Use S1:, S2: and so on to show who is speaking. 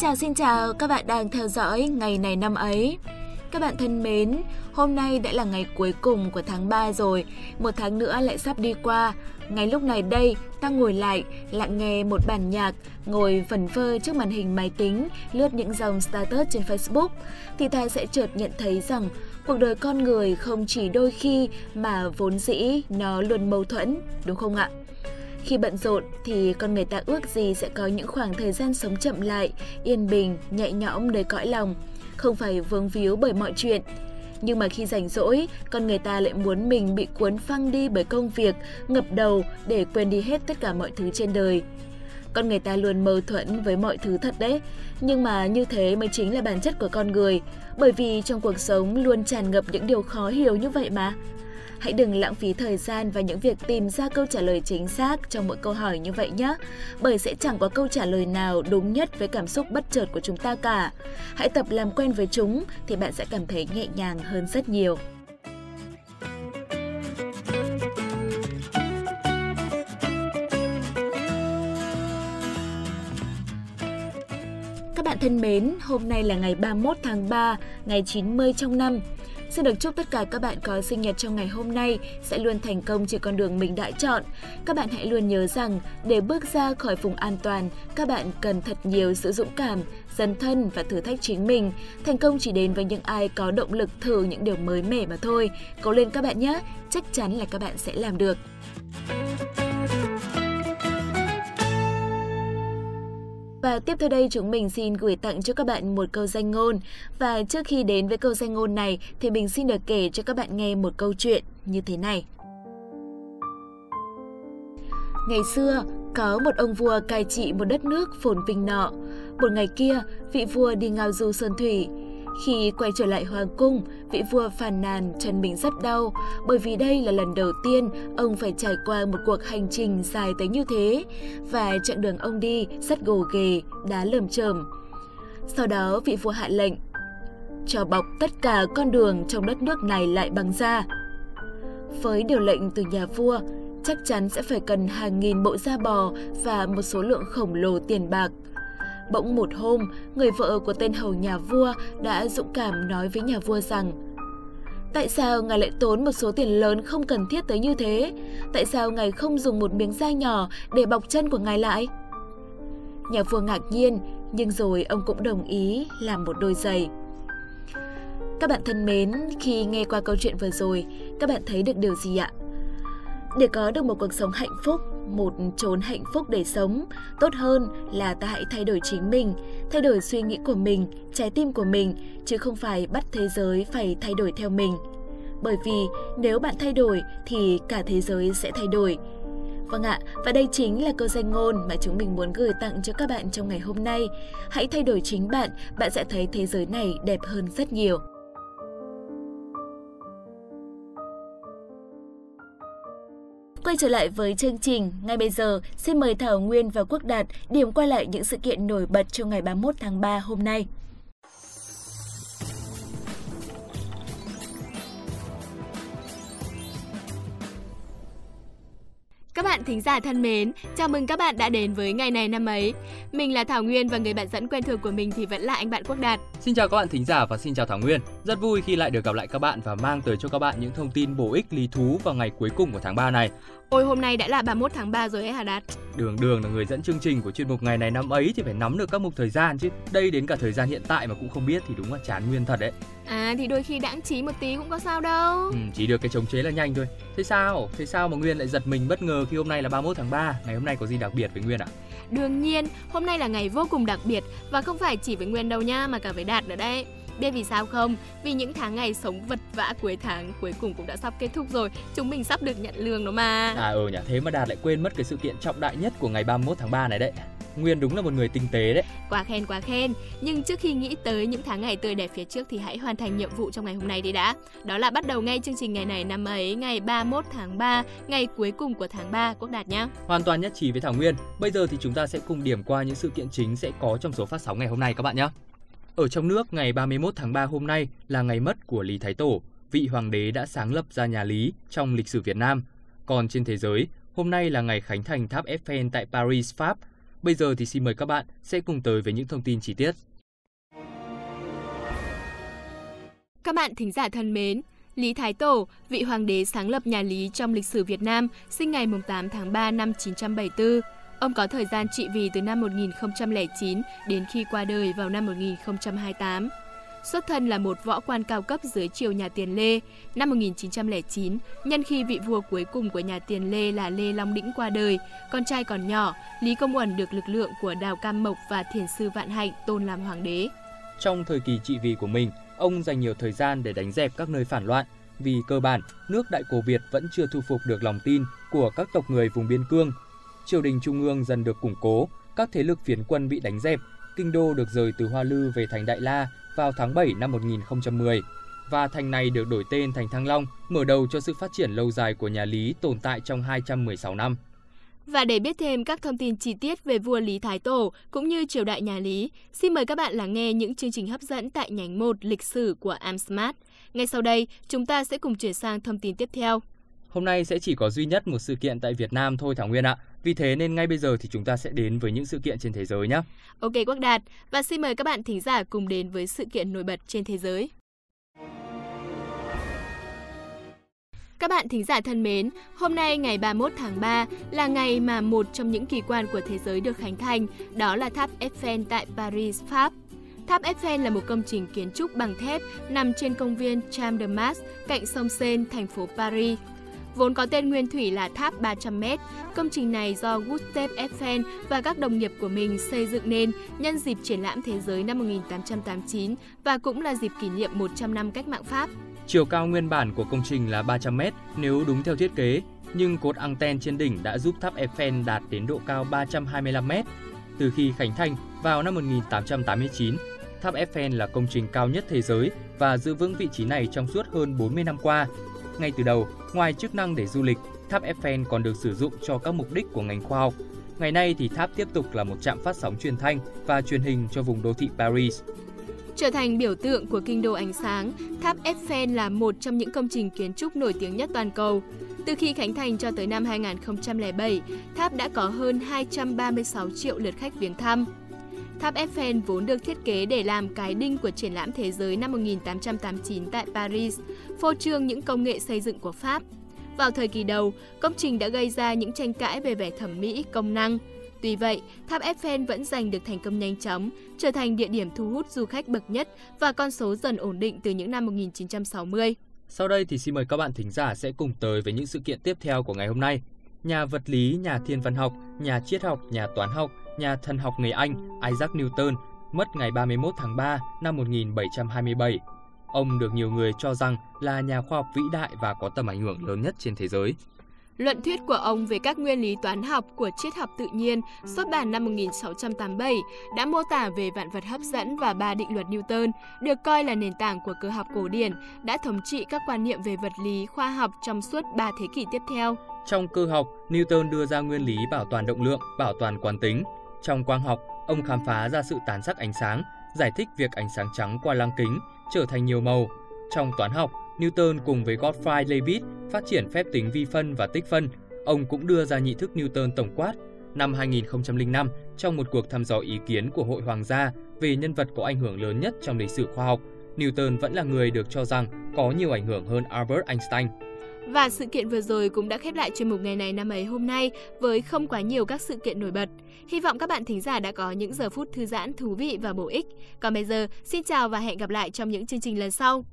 S1: chào xin chào các bạn đang theo dõi ngày này năm ấy. Các bạn thân mến, hôm nay đã là ngày cuối cùng của tháng 3 rồi, một tháng nữa lại sắp đi qua. Ngay lúc này đây, ta ngồi lại, lặng nghe một bản nhạc, ngồi phần phơ trước màn hình máy tính, lướt những dòng status trên Facebook, thì ta sẽ chợt nhận thấy rằng cuộc đời con người không chỉ đôi khi mà vốn dĩ nó luôn mâu thuẫn, đúng không ạ? Khi bận rộn thì con người ta ước gì sẽ có những khoảng thời gian sống chậm lại, yên bình, nhẹ nhõm đời cõi lòng, không phải vướng víu bởi mọi chuyện. Nhưng mà khi rảnh rỗi, con người ta lại muốn mình bị cuốn phăng đi bởi công việc, ngập đầu để quên đi hết tất cả mọi thứ trên đời. Con người ta luôn mâu thuẫn với mọi thứ thật đấy, nhưng mà như thế mới chính là bản chất của con người, bởi vì trong cuộc sống luôn tràn ngập những điều khó hiểu như vậy mà. Hãy đừng lãng phí thời gian vào những việc tìm ra câu trả lời chính xác trong mỗi câu hỏi như vậy nhé, bởi sẽ chẳng có câu trả lời nào đúng nhất với cảm xúc bất chợt của chúng ta cả. Hãy tập làm quen với chúng thì bạn sẽ cảm thấy nhẹ nhàng hơn rất nhiều. Các bạn thân mến, hôm nay là ngày 31 tháng 3, ngày 90 trong năm. Xin được chúc tất cả các bạn có sinh nhật trong ngày hôm nay sẽ luôn thành công trên con đường mình đã chọn. Các bạn hãy luôn nhớ rằng để bước ra khỏi vùng an toàn, các bạn cần thật nhiều sự dũng cảm, dấn thân và thử thách chính mình. Thành công chỉ đến với những ai có động lực thử những điều mới mẻ mà thôi. Cố lên các bạn nhé, chắc chắn là các bạn sẽ làm được. Và tiếp theo đây chúng mình xin gửi tặng cho các bạn một câu danh ngôn. Và trước khi đến với câu danh ngôn này thì mình xin được kể cho các bạn nghe một câu chuyện như thế này. Ngày xưa, có một ông vua cai trị một đất nước phồn vinh nọ. Một ngày kia, vị vua đi ngao du sơn thủy. Khi quay trở lại hoàng cung, vị vua phàn nàn chân mình rất đau bởi vì đây là lần đầu tiên ông phải trải qua một cuộc hành trình dài tới như thế và chặng đường ông đi rất gồ ghề, đá lởm chởm. Sau đó vị vua hạ lệnh cho bọc tất cả con đường trong đất nước này lại bằng da. Với điều lệnh từ nhà vua, chắc chắn sẽ phải cần hàng nghìn bộ da bò và một số lượng khổng lồ tiền bạc – Bỗng một hôm, người vợ của tên hầu nhà vua đã dũng cảm nói với nhà vua rằng Tại sao ngài lại tốn một số tiền lớn không cần thiết tới như thế? Tại sao ngài không dùng một miếng da nhỏ để bọc chân của ngài lại? Nhà vua ngạc nhiên, nhưng rồi ông cũng đồng ý làm một đôi giày. Các bạn thân mến, khi nghe qua câu chuyện vừa rồi, các bạn thấy được điều gì ạ? Để có được một cuộc sống hạnh phúc, một chốn hạnh phúc để sống, tốt hơn là ta hãy thay đổi chính mình, thay đổi suy nghĩ của mình, trái tim của mình, chứ không phải bắt thế giới phải thay đổi theo mình. Bởi vì nếu bạn thay đổi thì cả thế giới sẽ thay đổi. Vâng ạ, và đây chính là câu danh ngôn mà chúng mình muốn gửi tặng cho các bạn trong ngày hôm nay. Hãy thay đổi chính bạn, bạn sẽ thấy thế giới này đẹp hơn rất nhiều. Quay trở lại với chương trình, ngay bây giờ xin mời Thảo Nguyên và Quốc Đạt điểm qua lại những sự kiện nổi bật trong ngày 31 tháng 3 hôm nay.
S2: Bạn thính giả thân mến, chào mừng các bạn đã đến với ngày này năm ấy. Mình là Thảo Nguyên và người bạn dẫn quen thuộc của mình thì vẫn là anh bạn Quốc Đạt.
S3: Xin chào các bạn thính giả và xin chào Thảo Nguyên. Rất vui khi lại được gặp lại các bạn và mang tới cho các bạn những thông tin bổ ích lý thú vào ngày cuối cùng của tháng 3 này.
S2: Ôi hôm nay đã là 31 tháng 3 rồi ấy hả Đạt?
S3: Đường đường là người dẫn chương trình của chuyên mục ngày này năm ấy thì phải nắm được các mục thời gian chứ. Đây đến cả thời gian hiện tại mà cũng không biết thì đúng là chán nguyên thật đấy.
S2: À thì đôi khi đãng trí một tí cũng có sao đâu.
S3: Ừ, chỉ được cái chống chế là nhanh thôi. Thế sao? Thế sao mà Nguyên lại giật mình bất ngờ khi hôm nay là 31 tháng 3? Ngày hôm nay có gì đặc biệt với Nguyên ạ? À?
S2: Đương nhiên, hôm nay là ngày vô cùng đặc biệt và không phải chỉ với Nguyên đâu nha mà cả với Đạt nữa đấy. Biết vì sao không? Vì những tháng ngày sống vật vã cuối tháng cuối cùng cũng đã sắp kết thúc rồi. Chúng mình sắp được nhận lương đó mà.
S3: À ừ nhỉ, thế mà Đạt lại quên mất cái sự kiện trọng đại nhất của ngày 31 tháng 3 này đấy. Nguyên đúng là một người tinh tế đấy.
S2: Quá khen quá khen. Nhưng trước khi nghĩ tới những tháng ngày tươi đẹp phía trước thì hãy hoàn thành nhiệm vụ trong ngày hôm nay đi đã. Đó là bắt đầu ngay chương trình ngày này năm ấy, ngày 31 tháng 3, ngày cuối cùng của tháng 3 Quốc Đạt nhé.
S3: Hoàn toàn nhất trí với Thảo Nguyên. Bây giờ thì chúng ta sẽ cùng điểm qua những sự kiện chính sẽ có trong số phát sóng ngày hôm nay các bạn nhé. Ở trong nước, ngày 31 tháng 3 hôm nay là ngày mất của Lý Thái Tổ, vị hoàng đế đã sáng lập ra nhà Lý trong lịch sử Việt Nam. Còn trên thế giới, hôm nay là ngày khánh thành tháp Eiffel tại Paris, Pháp. Bây giờ thì xin mời các bạn sẽ cùng tới với những thông tin chi tiết.
S2: Các bạn thính giả thân mến, Lý Thái Tổ, vị hoàng đế sáng lập nhà Lý trong lịch sử Việt Nam, sinh ngày 8 tháng 3 năm 974. Ông có thời gian trị vì từ năm 1009 đến khi qua đời vào năm 1028. Xuất thân là một võ quan cao cấp dưới triều nhà Tiền Lê. Năm 1909, nhân khi vị vua cuối cùng của nhà Tiền Lê là Lê Long Đĩnh qua đời, con trai còn nhỏ, Lý Công Uẩn được lực lượng của Đào Cam Mộc và Thiền sư Vạn Hạnh tôn làm hoàng đế.
S3: Trong thời kỳ trị vì của mình, ông dành nhiều thời gian để đánh dẹp các nơi phản loạn, vì cơ bản nước Đại Cổ Việt vẫn chưa thu phục được lòng tin của các tộc người vùng biên cương. Triều đình trung ương dần được củng cố, các thế lực phiến quân bị đánh dẹp, kinh đô được rời từ Hoa Lư về thành Đại La vào tháng 7 năm 1010 và thành này được đổi tên thành Thăng Long, mở đầu cho sự phát triển lâu dài của nhà Lý tồn tại trong 216 năm.
S2: Và để biết thêm các thông tin chi tiết về vua Lý Thái Tổ cũng như triều đại nhà Lý, xin mời các bạn lắng nghe những chương trình hấp dẫn tại nhánh 1 lịch sử của Amsmart. Ngay sau đây, chúng ta sẽ cùng chuyển sang thông tin tiếp theo.
S3: Hôm nay sẽ chỉ có duy nhất một sự kiện tại Việt Nam thôi Thảo Nguyên ạ. Vì thế nên ngay bây giờ thì chúng ta sẽ đến với những sự kiện trên thế giới nhé.
S2: Ok Quốc Đạt, và xin mời các bạn thính giả cùng đến với sự kiện nổi bật trên thế giới. Các bạn thính giả thân mến, hôm nay ngày 31 tháng 3 là ngày mà một trong những kỳ quan của thế giới được khánh thành, đó là tháp Eiffel tại Paris, Pháp. Tháp Eiffel là một công trình kiến trúc bằng thép nằm trên công viên Champ de Mars cạnh sông Seine, thành phố Paris. Vốn có tên nguyên thủy là tháp 300m, công trình này do Gustave Eiffel và các đồng nghiệp của mình xây dựng nên nhân dịp triển lãm thế giới năm 1889 và cũng là dịp kỷ niệm 100 năm cách mạng Pháp.
S3: Chiều cao nguyên bản của công trình là 300m nếu đúng theo thiết kế, nhưng cột anten trên đỉnh đã giúp tháp Eiffel đạt đến độ cao 325m. Từ khi khánh thành vào năm 1889, tháp Eiffel là công trình cao nhất thế giới và giữ vững vị trí này trong suốt hơn 40 năm qua. Ngay từ đầu, ngoài chức năng để du lịch, tháp Eiffel còn được sử dụng cho các mục đích của ngành khoa học. Ngày nay thì tháp tiếp tục là một trạm phát sóng truyền thanh và truyền hình cho vùng đô thị Paris.
S2: Trở thành biểu tượng của kinh đô ánh sáng, tháp Eiffel là một trong những công trình kiến trúc nổi tiếng nhất toàn cầu. Từ khi khánh thành cho tới năm 2007, tháp đã có hơn 236 triệu lượt khách viếng thăm. Tháp Eiffel vốn được thiết kế để làm cái đinh của triển lãm thế giới năm 1889 tại Paris, phô trương những công nghệ xây dựng của Pháp. Vào thời kỳ đầu, công trình đã gây ra những tranh cãi về vẻ thẩm mỹ, công năng. Tuy vậy, tháp Eiffel vẫn giành được thành công nhanh chóng, trở thành địa điểm thu hút du khách bậc nhất và con số dần ổn định từ những năm 1960.
S3: Sau đây thì xin mời các bạn thính giả sẽ cùng tới với những sự kiện tiếp theo của ngày hôm nay. Nhà vật lý, nhà thiên văn học, nhà triết học, nhà toán học, nhà thần học người Anh Isaac Newton mất ngày 31 tháng 3 năm 1727. Ông được nhiều người cho rằng là nhà khoa học vĩ đại và có tầm ảnh hưởng lớn nhất trên thế giới.
S2: Luận thuyết của ông về các nguyên lý toán học của triết học tự nhiên xuất bản năm 1687 đã mô tả về vạn vật hấp dẫn và ba định luật Newton, được coi là nền tảng của cơ học cổ điển, đã thống trị các quan niệm về vật lý khoa học trong suốt ba thế kỷ tiếp theo.
S3: Trong cơ học, Newton đưa ra nguyên lý bảo toàn động lượng, bảo toàn quán tính. Trong quang học, ông khám phá ra sự tán sắc ánh sáng, giải thích việc ánh sáng trắng qua lăng kính trở thành nhiều màu. Trong toán học, Newton cùng với Gottfried Leibniz phát triển phép tính vi phân và tích phân. Ông cũng đưa ra nhị thức Newton tổng quát. Năm 2005, trong một cuộc thăm dò ý kiến của Hội Hoàng gia về nhân vật có ảnh hưởng lớn nhất trong lịch sử khoa học, Newton vẫn là người được cho rằng có nhiều ảnh hưởng hơn Albert Einstein.
S2: Và sự kiện vừa rồi cũng đã khép lại chuyên mục ngày này năm ấy hôm nay với không quá nhiều các sự kiện nổi bật. Hy vọng các bạn thính giả đã có những giờ phút thư giãn thú vị và bổ ích. Còn bây giờ, xin chào và hẹn gặp lại trong những chương trình lần sau.